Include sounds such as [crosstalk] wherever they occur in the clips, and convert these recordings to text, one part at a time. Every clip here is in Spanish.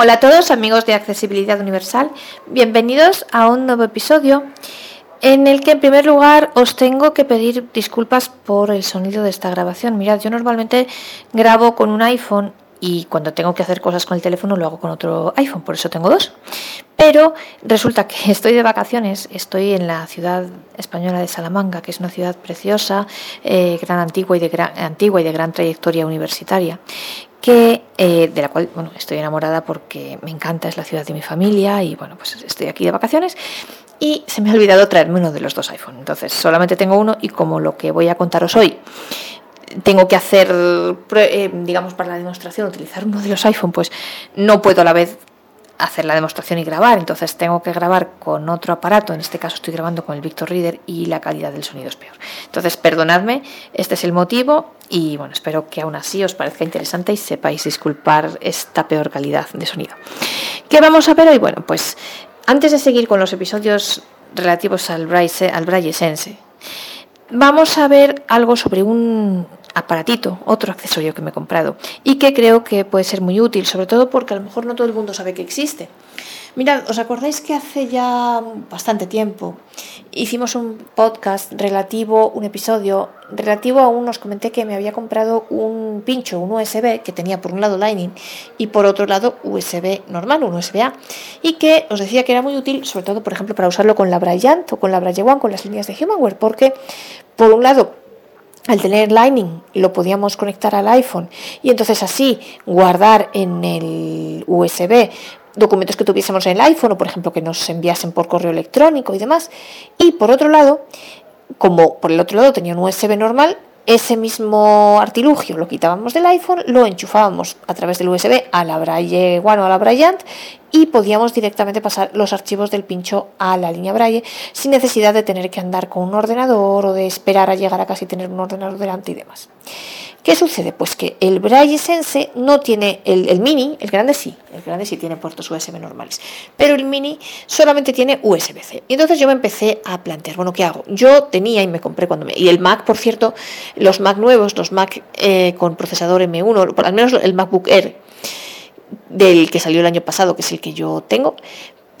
Hola a todos amigos de Accesibilidad Universal, bienvenidos a un nuevo episodio en el que en primer lugar os tengo que pedir disculpas por el sonido de esta grabación. Mirad, yo normalmente grabo con un iPhone y cuando tengo que hacer cosas con el teléfono lo hago con otro iPhone, por eso tengo dos. Pero resulta que [laughs] estoy de vacaciones, estoy en la ciudad española de Salamanca, que es una ciudad preciosa, eh, gran antigua y de gran, antigua y de gran trayectoria universitaria que eh, de la cual bueno, estoy enamorada porque me encanta, es la ciudad de mi familia y bueno, pues estoy aquí de vacaciones y se me ha olvidado traerme uno de los dos iPhone. Entonces, solamente tengo uno y como lo que voy a contaros hoy tengo que hacer, eh, digamos, para la demostración, utilizar uno de los iPhone, pues no puedo a la vez hacer la demostración y grabar, entonces tengo que grabar con otro aparato, en este caso estoy grabando con el Victor Reader y la calidad del sonido es peor. Entonces, perdonadme, este es el motivo y bueno, espero que aún así os parezca interesante y sepáis disculpar esta peor calidad de sonido. ¿Qué vamos a ver hoy? Bueno, pues antes de seguir con los episodios relativos al Braille, al Braille Sense, vamos a ver algo sobre un aparatito, otro accesorio que me he comprado y que creo que puede ser muy útil, sobre todo porque a lo mejor no todo el mundo sabe que existe. Mirad, ¿os acordáis que hace ya bastante tiempo hicimos un podcast relativo, un episodio relativo a un, os comenté que me había comprado un pincho, un USB, que tenía por un lado Lightning y por otro lado USB normal, un USB-A, y que os decía que era muy útil, sobre todo, por ejemplo, para usarlo con la Bryant o con la Braille One, con las líneas de Humanware, porque por un lado al tener Lightning lo podíamos conectar al iPhone y entonces así guardar en el USB documentos que tuviésemos en el iPhone o por ejemplo que nos enviasen por correo electrónico y demás. Y por otro lado, como por el otro lado tenía un USB normal, ese mismo artilugio lo quitábamos del iPhone, lo enchufábamos a través del USB a la Braille One o a la Bryant y podíamos directamente pasar los archivos del pincho a la línea Braille sin necesidad de tener que andar con un ordenador o de esperar a llegar a casi tener un ordenador delante y demás. ¿Qué sucede? Pues que el Braille Sense no tiene, el, mini, el grande sí, el grande sí tiene puertos USB normales, pero el mini solamente tiene USB-C. Y entonces yo me empecé a plantear, bueno, ¿qué hago? Yo tenía y me compré cuando me... Y el Mac, por cierto, los Mac nuevos, los Mac eh, con procesador M1, por al menos el MacBook Air, del que salió el año pasado, que es el que yo tengo,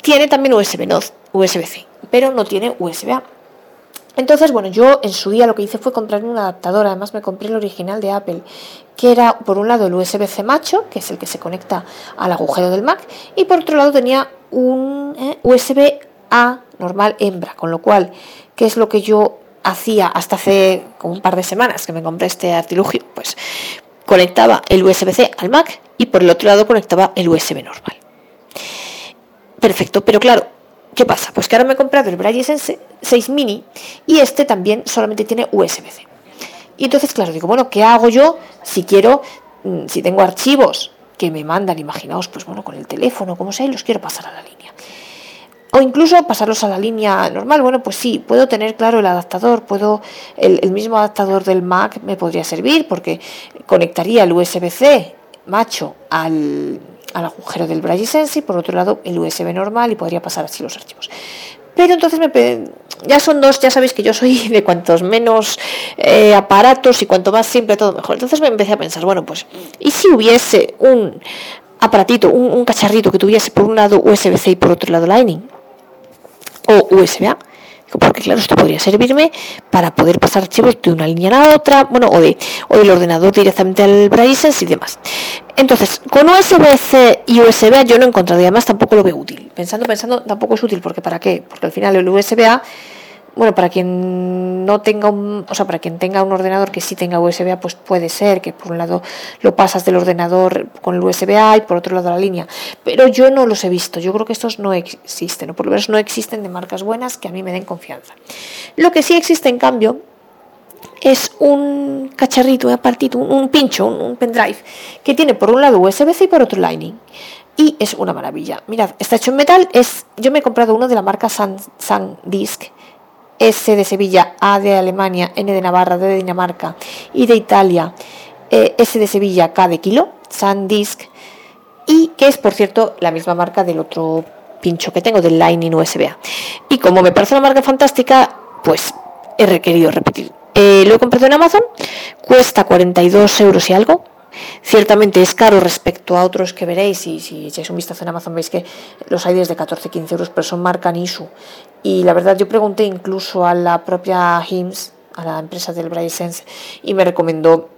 tiene también USB, no USB-C, pero no tiene USB-A. Entonces, bueno, yo en su día lo que hice fue comprarme un adaptador, además me compré el original de Apple, que era por un lado el USB-C macho, que es el que se conecta al agujero del Mac, y por otro lado tenía un eh, USB-A normal hembra, con lo cual, ¿qué es lo que yo hacía hasta hace como un par de semanas que me compré este artilugio? Pues conectaba el USB-C al Mac y por el otro lado conectaba el USB normal. Perfecto, pero claro, ¿Qué pasa? Pues que ahora me he comprado el Braille Sense 6 Mini y este también solamente tiene USB-C. Y entonces, claro, digo, bueno, ¿qué hago yo si quiero, mm, si tengo archivos que me mandan, imaginaos, pues bueno, con el teléfono, como sea, los quiero pasar a la línea? O incluso pasarlos a la línea normal. Bueno, pues sí, puedo tener claro el adaptador, puedo, el mismo adaptador del Mac me podría servir porque conectaría el USB-C macho al, al agujero del Braille y por otro lado el USB normal y podría pasar así los archivos. Pero entonces me ya son dos, ya sabéis que yo soy [laughs] de cuantos menos eh, aparatos y cuanto más simple todo mejor. Entonces me empecé a pensar, bueno, pues, ¿y si hubiese un aparatito, un, un cacharrito que tuviese por un lado USB-C y por otro lado Lightning? O USB-A porque claro, esto podría servirme para poder pasar archivos de una línea a la otra, bueno, o, de, o del ordenador directamente al Braille y demás. Entonces, con USB-C y USB yo no he encontrado y además tampoco lo veo útil. Pensando, pensando, tampoco es útil, porque ¿para qué? Porque al final el USB-A bueno, para quien no tenga un, o sea, para quien tenga un ordenador que sí tenga USB-A, pues puede ser que por un lado lo pasas del ordenador con el USB-A y por otro lado la línea. Pero yo no los he visto. Yo creo que estos no existen, o por lo menos no existen de marcas buenas que a mí me den confianza. Lo que sí existe, en cambio, es un cacharrito, un apartito, un, pincho, un, pendrive, que tiene por un lado USB-C y por otro Lightning. Y es una maravilla. Mirad, está hecho en metal. Es, yo me he comprado uno de la marca SanDisk S de Sevilla, A de Alemania, N de Navarra, D de Dinamarca, I de Italia, eh, S de Sevilla, K de Kilo, SanDisk, y que es, por cierto, la misma marca del otro pincho que tengo, del Lightning USB. Y como me parece una marca fantástica, pues he requerido repetir. Eh, lo he comprado en Amazon, cuesta 42 euros y algo, Ciertamente es caro respecto a otros que veréis y si echáis un vistazo en Amazon veis que los hay desde 14-15 euros, pero son marca Nisu. Y la verdad yo pregunté incluso a la propia HIMS, a la empresa del Braille Sense, y me recomendó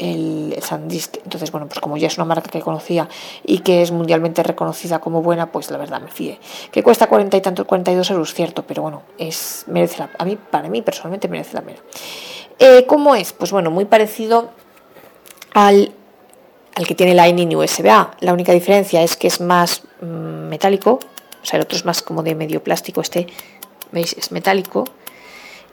el, SanDisk. Entonces, bueno, pues como ya es una marca que conocía y que es mundialmente reconocida como buena, pues la verdad me fié. Que cuesta 40 y tantos, 42 euros, cierto, pero bueno, es merece a mí, para mí personalmente merece la pena. Eh, ¿Cómo es? Pues bueno, muy parecido al, al que tiene Lightning USB-A. La única diferencia es que es más mm, metálico, o sea, el otro es más como de medio plástico, este, ¿veis? Es metálico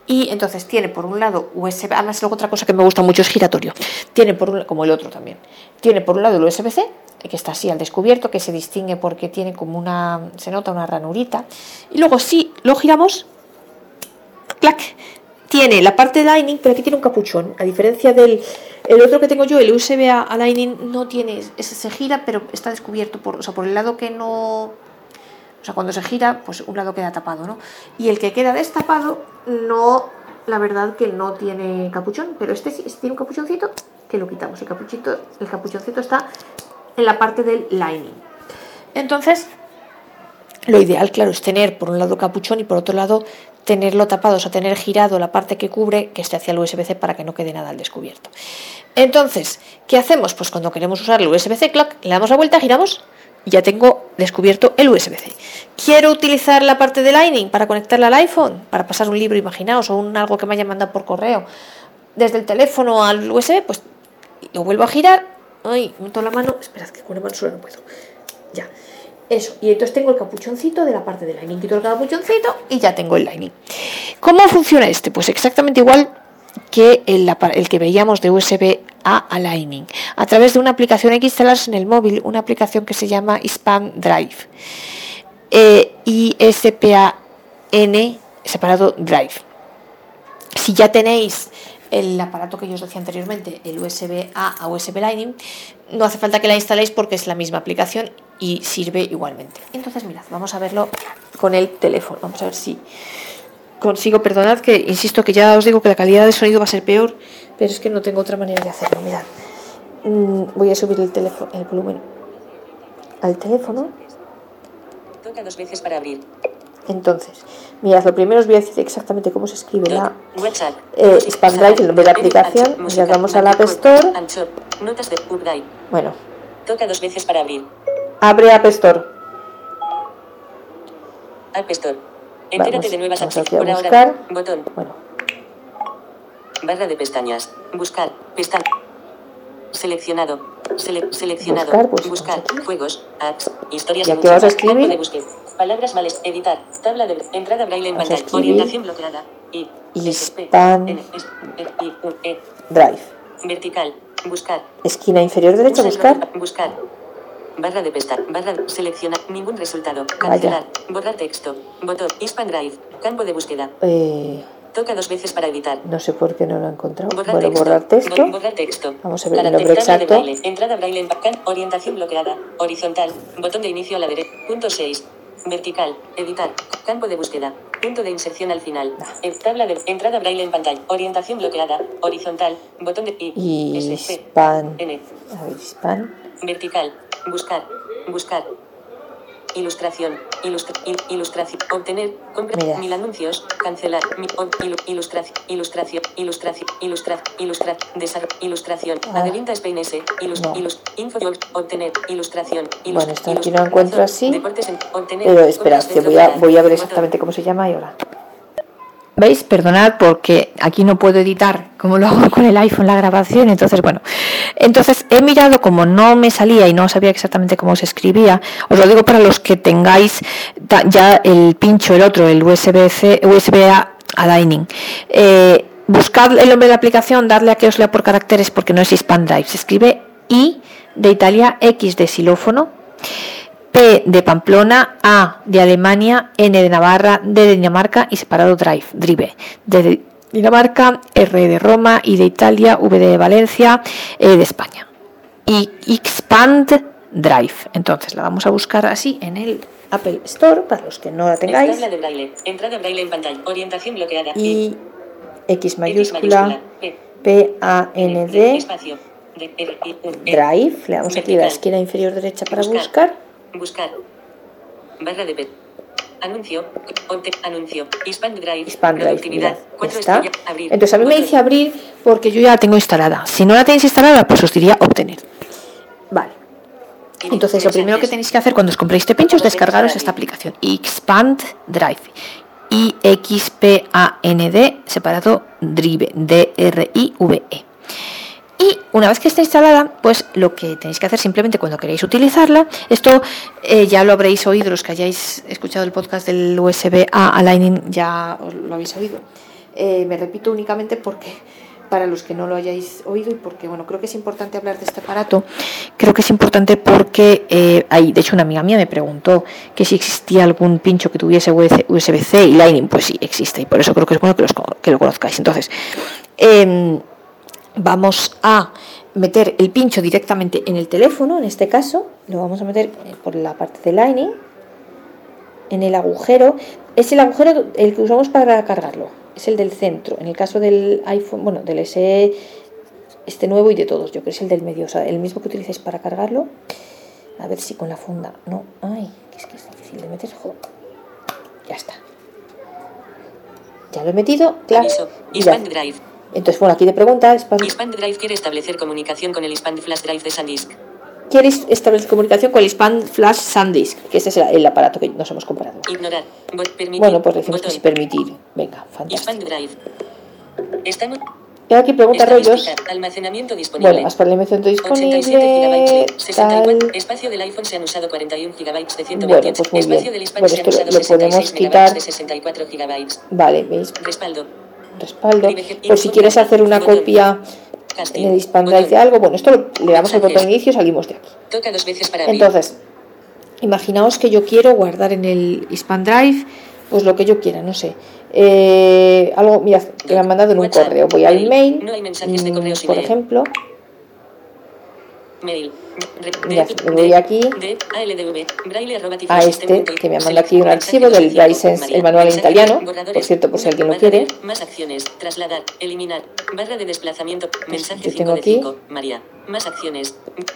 y entonces tiene por un lado USB, además luego otra cosa que me gusta mucho es giratorio. Tiene por un, como el otro también. Tiene por un lado el USB-C, que está así al descubierto, que se distingue porque tiene como una, se nota una ranurita. Y luego si lo giramos, clac, tiene la parte de Lightning, pero aquí tiene un capuchón. A diferencia del el otro que tengo yo, el USB a, Lightning, no tiene, ese se gira, pero está descubierto por, o sea, por el lado que no sea, cuando se gira, pues un lado queda tapado, ¿no? Y el que queda destapado, no, la verdad que no tiene capuchón, pero este este tiene un capuchoncito que lo quitamos. El, capuchito, el capuchoncito está en la parte del lining. Entonces, lo ideal, claro, es tener por un lado capuchón y por otro lado tenerlo tapado, o sea, tener girado la parte que cubre que esté hacia el USB-C para que no quede nada al descubierto. Entonces, ¿qué hacemos? Pues cuando queremos usar el USB-C, le damos la vuelta, giramos ya tengo descubierto el USB-C. Quiero utilizar la parte de Lightning para conectarla al iPhone, para pasar un libro, imaginaos, o un algo que me haya mandado por correo desde el teléfono al USB, pues lo vuelvo a girar. Ay, meto la mano. Esperad que con la mano solo no puedo. Ya. Eso. Y entonces tengo el capuchoncito de la parte de Lightning. Quito el capuchoncito y ya tengo el Lightning. ¿Cómo funciona este? Pues exactamente igual que el, que veíamos de USB a Aligning a través de una aplicación hay que instalarse en el móvil, una aplicación que se llama Span Drive. Eh, I-S-P-A-N separado Drive. Si ya tenéis el aparato que yo os decía anteriormente, el USB A a USB Lightning, no hace falta que la instaléis porque es la misma aplicación y sirve igualmente. Entonces, mirad, vamos a verlo con el teléfono. Vamos a ver si consigo, perdonad que insisto que ya os digo que la calidad de sonido va a ser peor, pero es que no tengo otra manera de hacerlo. Mirad, mm, voy a subir el, teléfono, el volumen al teléfono. Toca dos veces para abrir. Entonces, mirad, lo primero os voy a decir exactamente cómo se escribe la eh, Drive, el nombre de la aplicación. Ya vamos a la App Store. Bueno. Toca dos veces para abrir. Abre App Store. App Store. Entérate de nuevas opciones. Por ahora, botón. Bueno. Barra de pestañas. Buscar. Pestaña. Seleccionado. seleccionado. Buscar, pues, buscar. Juegos. Apps. Historias. ¿Y aquí vas a escribir? De búsqueda. Palabras males. Editar. Tabla de entrada braille en pantalla. Orientación bloqueada. Y. Span. E. Drive. Vertical. Buscar. Esquina inferior derecha. Buscar. Buscar. Barra de pescar. Barra de seleccionar. Ningún resultado. Cancelar. Borrar texto. Botón. Hispan Drive. Campo de búsqueda. Eh, Toca dos veces para editar. No sé por qué no lo he encontrado. Borrar bueno, texto. borrar texto. Borrar texto. Vamos a ver el nombre exacto. Braille. Entrada braille en can. Orientación bloqueada. Horizontal. Botón de inicio a la derecha. Punto 6. Vertical. Editar. Campo de búsqueda. Punto de inserción al final. En tabla de entrada braille en pantalla. Orientación bloqueada. Horizontal. Botón de I. Y span. N. A ver. Vertical. Buscar. Buscar. Ilustración. Ilustra, ilustración. Obtener. Compra. Mil anuncios. Cancelar. Mi, ilustración. Ilustración. Ilustración. Ilustra. Ilustra. Desarrollo. Ilustración. Ah. Adelintas PNS. Ilust, No. ilust, info. Obtener. Ilustración. Bueno, esto aquí lo encuentro así. Deportes en, obtener. Pero dentro voy a, voy a ver exactamente cómo se llama y ahora. ¿Veis? Perdonad porque aquí no puedo editar como lo hago con el iPhone la grabación, entonces bueno. Entonces he mirado como no me salía y no sabía exactamente cómo se escribía. Os lo digo para los que tengáis ya el pincho, el otro, el USB-C, USB-A a Lightning. Eh, el nombre de la aplicación, darle a que os lea por caracteres porque no es Span Drive. Se escribe I de Italia, X de xilófono, P de Pamplona, A de Alemania, N de Navarra, D de Dinamarca y separado Drive, Drive. D de Dinamarca, R de Roma, I de Italia, V de Valencia, E de España. Y Expand Drive. Entonces la vamos a buscar así en el Apple Store para los que no la tengáis. Tabla de braille. Entrada braille en pantalla. Orientación bloqueada. Y X mayúscula, P. P A N D Espacio. D, R, I, U, E. Drive, le damos aquí a la esquina inferior derecha para Buscar. Buscar. Barra de pe- Anuncio. Ponte. Anuncio. Expand Drive. Mira, Cuatro está. Abrir. Entonces a mí me dice abrir porque yo ya la tengo instalada. Si no la tenéis instalada, pues os diría obtener. Vale. Entonces lo primero que tenéis que hacer cuando os compréis este pincho es descargaros esta aplicación. Expand Drive. I-X-P-A-N-D separado Drive. D-R-I-V-E. Y una vez que esté instalada, pues lo que tenéis que hacer simplemente cuando queréis utilizarla, esto eh, ya lo habréis oído, los que hayáis escuchado el podcast del USB A a Lightning ya lo habéis oído. Eh, me repito únicamente porque para los que no lo hayáis oído y porque bueno creo que es importante hablar de este aparato creo que es importante porque eh, hay de hecho una amiga mía me preguntó que si existía algún pincho que tuviese USB-C y Lightning pues sí existe y por eso creo que es bueno que, los, que lo conozcáis entonces em, vamos a meter el pincho directamente en el teléfono, en este caso, lo vamos a meter eh, por la parte de Lightning, en el agujero. Es el agujero el que usamos para cargarlo, es el del centro. En el caso del iPhone, bueno, del SE, este nuevo y de todos, yo creo que es el del medio, o sea, el mismo que utilizáis para cargarlo. A ver si con la funda, no, ay, que es que es difícil de meter, jo. Ya está. Ya lo he metido, claro. Aviso. Expand. Entonces, bueno, aquí te pregunta, expand- Expand Drive quiere establecer comunicación con el Expand Flash Drive de SanDisk. ¿Quieres establecer comunicación con el Expand Flash SanDisk? Que este es el, el aparato que nos hemos comprado. Ignorar. Permitir. Bueno, pues decimos que sí permitir. Venga, Expand fantástico. Drive. Estamos. Y aquí pregunta rollos. Almacenamiento disponible. Bueno, hasta el almacenamiento 87 disponible. GB, 64. Tal. Espacio del iPhone se han usado 41 GB de 128. Bueno, pues muy Espacio bien. del Bueno, se han usado lo- podemos 66 MB quitar. de 64 GB. Vale, veis, Respaldo. Respaldo. Por si quieres hacer una copia en el Expand Drive Botón. de algo, bueno, esto lo- le damos al botón inicio y salimos de aquí. Entonces, imaginaos que yo quiero guardar en el Expand Drive, pues lo que yo quiera, no sé. Eh, algo, mirad, que me han mandado en un WhatsApp, correo. Voy al mail. mail, No hay mensajes de correos por email. ejemplo, Mail. Voy aquí a este que me ha mandado Select aquí un mensaje archivo del de License, el manual en Mensaje, italiano, por cierto, por si alguien lo quiere. Más acciones. Trasladar. Eliminar. Barra de desplazamiento. Mensaje yo 5 tengo de aquí. 5. María. Más acciones.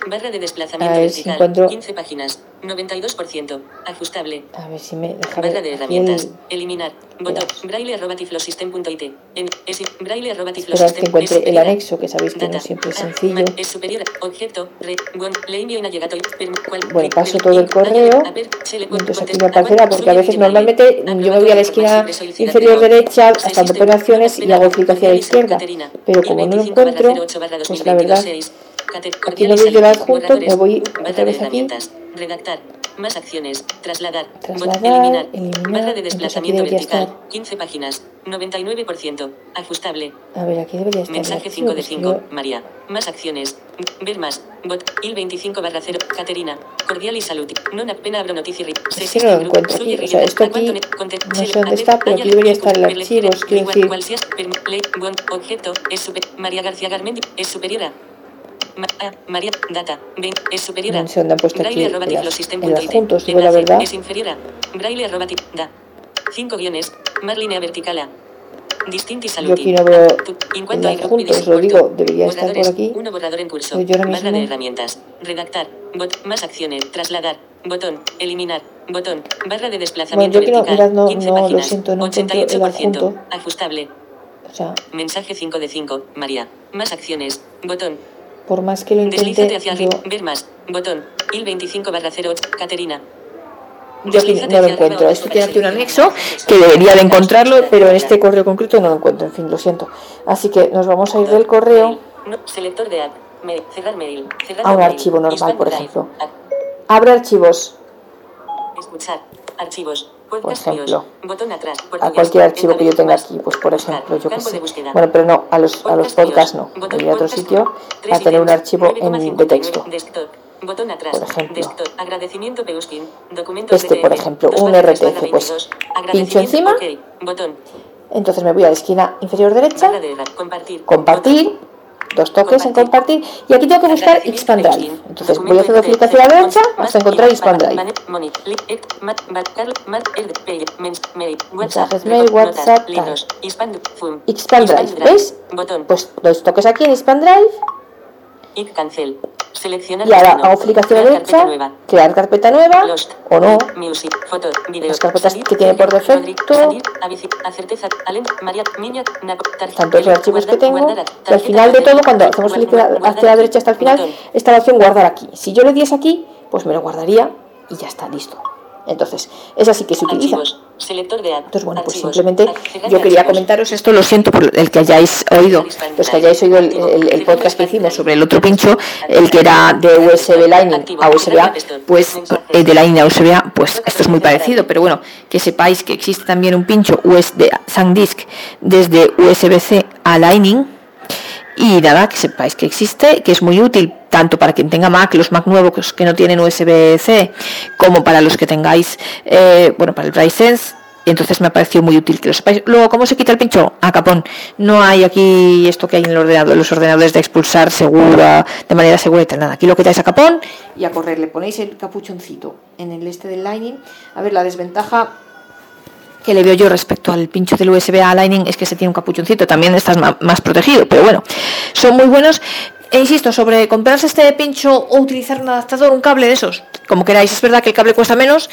Barra de desplazamiento A ver si vertical. encuentro- 15 páginas. 92%. Ajustable. A ver si me deja Barra de herramientas. el- Eliminar. Botón. Braille arroba tiflosystem.it. En, es, braille arroba tiflosystem. que encuentre es el anexo, que sabéis que no Data. siempre es Ah, sencillo. Es superior. Objeto. Re, bon, le envío una llegada. Bueno, paso todo el correo. Entonces aquí me aparecerá porque a veces normalmente yo me voy a la esquina inferior derecha hasta donde pone acciones y hago clic hacia la izquierda. Pero como no lo encuentro, pues la verdad, aquí no veo yo el adjunto, me voy otra vez aquí. Redactar. Más acciones. Trasladar. Trasladar, Bot- eliminar. eliminar, Barra de desplazamiento vertical. estar. 15 páginas. 99%. Ajustable. A ver, aquí debería estar Mensaje archivo, 5 de pues 5. yo- María. Más acciones. Ver más. Bot. Il 25 barra 0. Caterina. Cordial y salud. Non appena abro noticia. Es que no lo encuentro aquí, o sea, esto aquí no sé dónde está, pero aquí debería estar el archivo, quiero decir. Objeto. Es super, María García Garmendi. Es superior a. Ma- María, data, ven, es superior a. No sé han puesto aquí Braille arroba el- tiflosystem el punto it. adjunto, os digo la verdad. Es inferior a. Braille arroba da. 5 guiones. Más línea vertical a. Distinti Yo aquí no veo en cuanto el al adjunto, grupo os lo digo, debería estar por aquí. Uno borrador en curso. Yo ahora Barra de mismo- herramientas. Redactar. Bot, más acciones. Trasladar. Botón. Eliminar. Botón. Barra de desplazamiento Bueno, yo aquí no- vertical. mirad, no- 15 no, lo páginas. siento, no encuentro el 88%. adjunto. Ajustable. O sea, Mensaje 5 de 5. María. Más acciones. Botón. Por más que lo Deslízate intente, hacia yo, arriba. Ver más. Botón. Il 25 barra 08. Caterina. yo aquí Deslízate no lo encuentro. Esto tiene aquí un anexo que debería de encontrarlo, pero en este correo concreto no lo encuentro. En fin, lo siento. Así que nos vamos a ir del correo No, selector de app. Mail. Cerrar mail. Cerrar a un archivo normal, por ejemplo. Abre archivos. Escuchar. Archivos. Por ejemplo, a cualquier archivo que yo tenga aquí, pues por ejemplo, yo que sé. Bueno, pero no, a los, a los Podcast podcasts no. Voy a otro sitio a tener un archivo en, de 9,59. texto. Desktop. Botón atrás. Por ejemplo. Desktop. Agradecimiento Peuskin. Documentos Este, por ejemplo, un RTF, pues, 22. pincho encima. Botón. Entonces me voy a la esquina inferior derecha, compartir, dos toques en compartir, y aquí tengo que buscar Expand Drive. Entonces voy Documento haciendo clic hacia la derecha hasta encontrar Expand Drive. Mensajes, mail, WhatsApp, tal. Expand- Drive, ¿veis? Pues dos toques aquí en Expand Drive. Seleccionar y ahora hago clic hacia la derecha, nueva. crear carpeta nueva Lost. o no. Music. Las carpetas salir, que tiene por defecto. salir, avici- a certeza. Alem. María. Niña. Naco. tarjeta, tantos el- archivos que tengo guardar- y al final de todo cuando hacemos clic hacia la derecha hasta el final Botón. está la opción guardar aquí si yo le diese aquí pues me lo guardaría y ya está listo entonces es así que se utiliza. Entonces bueno pues simplemente yo quería comentaros esto lo siento por el que hayáis oído los que hayáis oído el, el- el podcast que hicimos sobre el otro pincho el que era de USB Lightning a USB A pues eh, de Lightning a USB A pues esto es muy parecido pero bueno que sepáis que existe también un pincho USB SanDisk desde USB-C a Lightning y nada, que sepáis que existe, que es muy útil tanto para quien tenga Mac, los Mac nuevos que no tienen USB-C, como para los que tengáis, eh, bueno, para el BrailleSense. Entonces me ha parecido muy útil que lo sepáis. Luego, ¿cómo se quita el pincho? A capón. No hay aquí esto que hay en el ordenador, los ordenadores de expulsar segura, de manera segura y tal. Nada, aquí lo quitáis a capón y a correr. Le ponéis el capuchoncito en el este del Lightning. A ver, la desventaja que le veo yo respecto al pincho del USB a Lightning es que se tiene un capuchoncito, también estás más protegido, pero bueno, son muy buenos. E insisto, sobre comprarse este pincho o utilizar un adaptador, un cable de esos, como queráis, es verdad que el cable cuesta menos,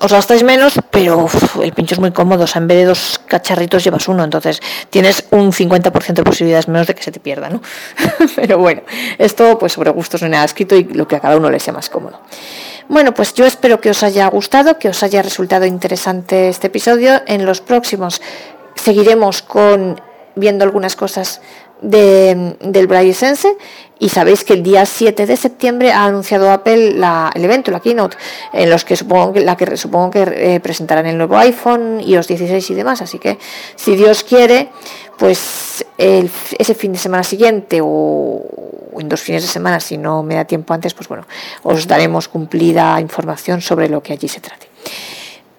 os gastáis menos, pero el pincho es muy cómodo, o sea, en vez de dos cacharritos llevas uno, entonces tienes un 50% de posibilidades menos de que se te pierda, ¿no? [laughs] pero bueno, esto pues sobre gustos no hay nada escrito y lo que a cada uno le sea más cómodo. Bueno, pues yo espero que os haya gustado, que os haya resultado interesante este episodio. En los próximos seguiremos con viendo algunas cosas de, del Braille Sense y sabéis que el día 7 de septiembre ha anunciado Apple el evento, la keynote, en los que supongo que, la que supongo que eh, presentarán el nuevo iPhone, iOS 16 y demás. Así que si Dios quiere, pues ese fin de semana siguiente o en dos fines de semana, si no me da tiempo antes, pues bueno, os daremos cumplida información sobre lo que allí se trate.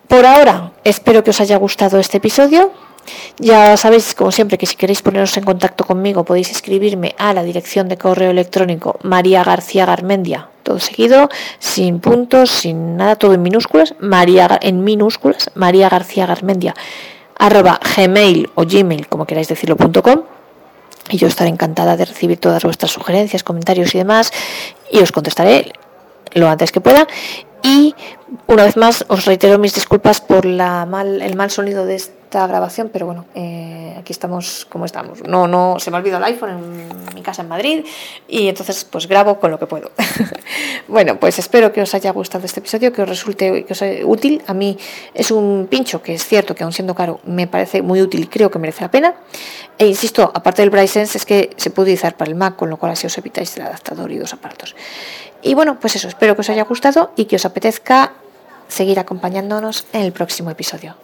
Por ahora, espero que os haya gustado este episodio. Ya sabéis, como siempre, que si queréis poneros en contacto conmigo podéis escribirme a la dirección de correo electrónico María García Garmendia, todo seguido, sin puntos, sin nada, todo en minúsculas, María en minúsculas, María García Garmendia, arroba gmail o gmail, como queráis decirlo, punto com y yo estaré encantada de recibir todas vuestras sugerencias, comentarios y demás y os contestaré lo antes que pueda y una vez más os reitero mis disculpas por el mal sonido de esta grabación pero bueno eh, aquí estamos como estamos. No no se me ha olvidado el iPhone en mi casa en Madrid y entonces pues grabo con lo que puedo. [laughs] Bueno pues espero que os haya gustado este episodio que os resulte útil. A mí es un pincho que es cierto que aun siendo caro me parece muy útil y creo que merece la pena. E insisto aparte del Braille Sense es que se puede utilizar para el Mac con lo cual así os evitáis el adaptador y dos aparatos y bueno, pues eso, espero que os haya gustado y que os apetezca seguir acompañándonos en el próximo episodio.